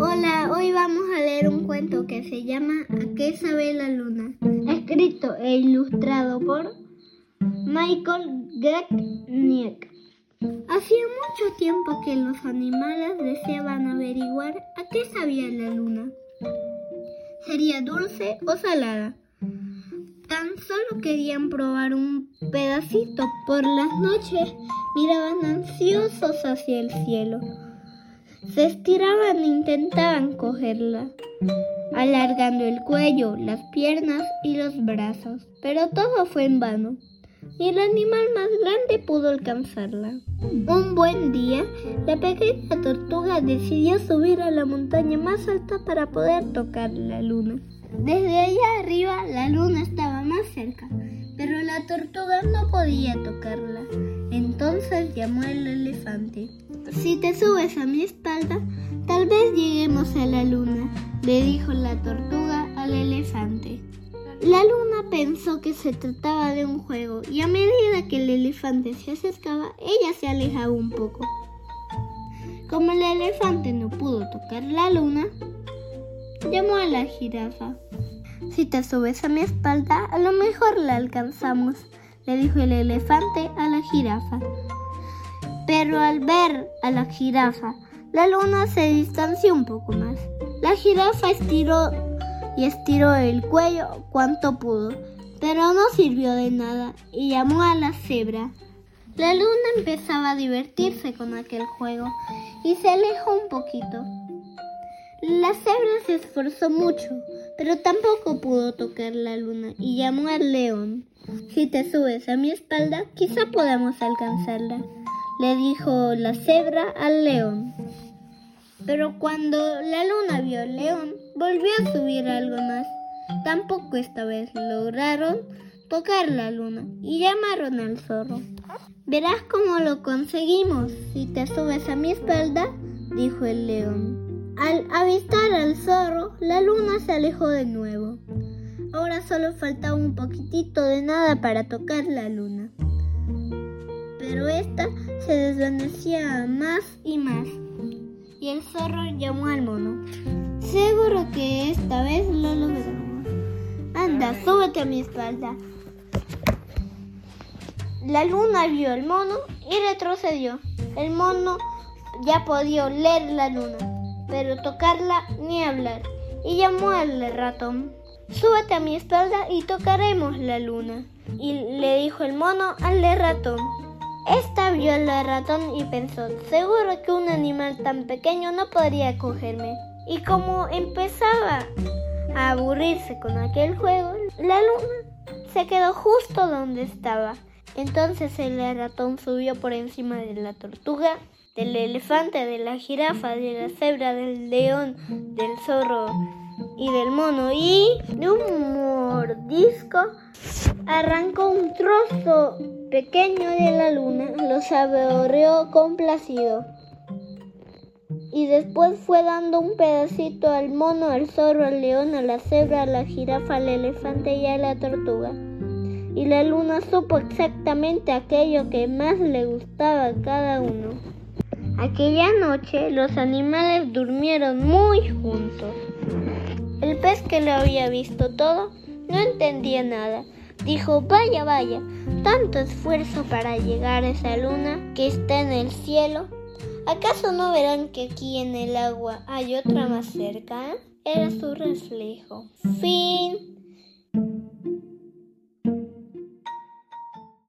Hola, hoy vamos a leer un cuento que se llama ¿A qué sabe la luna? Escrito e ilustrado por Michael Gretniek. Hacía mucho tiempo que los animales deseaban averiguar a qué sabía la luna. ¿Sería dulce o salada? Tan solo querían probar un pedacito. Por las noches miraban ansiosos hacia el cielo. Se estiraban e intentaban cogerla, alargando el cuello, las piernas y los brazos, pero todo fue en vano. Y el animal más grande pudo alcanzarla. Un buen día, la pequeña tortuga decidió subir a la montaña más alta para poder tocar la luna. Desde allá arriba la luna estaba más cerca, pero la tortuga no podía tocarla. Entonces llamó al elefante. Si te subes a mi espalda, tal vez lleguemos a la luna, le dijo la tortuga al elefante. La luna pensó que se trataba de un juego y a medida que el elefante se acercaba, ella se alejaba un poco. Como el elefante no pudo tocar la luna, llamó a la jirafa. Si te subes a mi espalda, a lo mejor la alcanzamos, le dijo el elefante a la jirafa. Pero al ver a la jirafa, la luna se distanció un poco más. La jirafa estiró y estiró el cuello cuanto pudo, pero no sirvió de nada y llamó a la cebra. La luna empezaba a divertirse con aquel juego y se alejó un poquito. La cebra se esforzó mucho, pero tampoco pudo tocar la luna y llamó al león. Si te subes a mi espalda, quizá podamos alcanzarla le dijo la cebra al león. Pero cuando la luna vio al león, volvió a subir algo más. Tampoco esta vez lograron tocar la luna y llamaron al zorro. Verás cómo lo conseguimos si te subes a mi espalda, dijo el león. Al avistar al zorro, la luna se alejó de nuevo. Ahora solo faltaba un poquitito de nada para tocar la luna pero esta se desvanecía más y más. Y el zorro llamó al mono. Seguro que esta vez lo logramos. Anda, súbete a mi espalda. La luna vio al mono y retrocedió. El mono ya podía oler la luna, pero tocarla ni hablar. Y llamó al ratón. Súbete a mi espalda y tocaremos la luna. Y le dijo el mono al ratón. Esta vio al ratón y pensó, seguro que un animal tan pequeño no podría cogerme. Y como empezaba a aburrirse con aquel juego, la luna se quedó justo donde estaba. Entonces el ratón subió por encima de la tortuga, del elefante, de la jirafa, de la cebra, del león, del zorro y del mono y de un mordisco arrancó un trozo pequeño de la luna, lo saboreó complacido. Y después fue dando un pedacito al mono, al zorro, al león, a la cebra, a la jirafa, al elefante y a la tortuga. Y la luna supo exactamente aquello que más le gustaba a cada uno. Aquella noche los animales durmieron muy juntos. El pez que lo había visto todo no entendía nada Dijo, vaya, vaya, tanto esfuerzo para llegar a esa luna que está en el cielo. ¿Acaso no verán que aquí en el agua hay otra más cerca? Era su reflejo. Fin.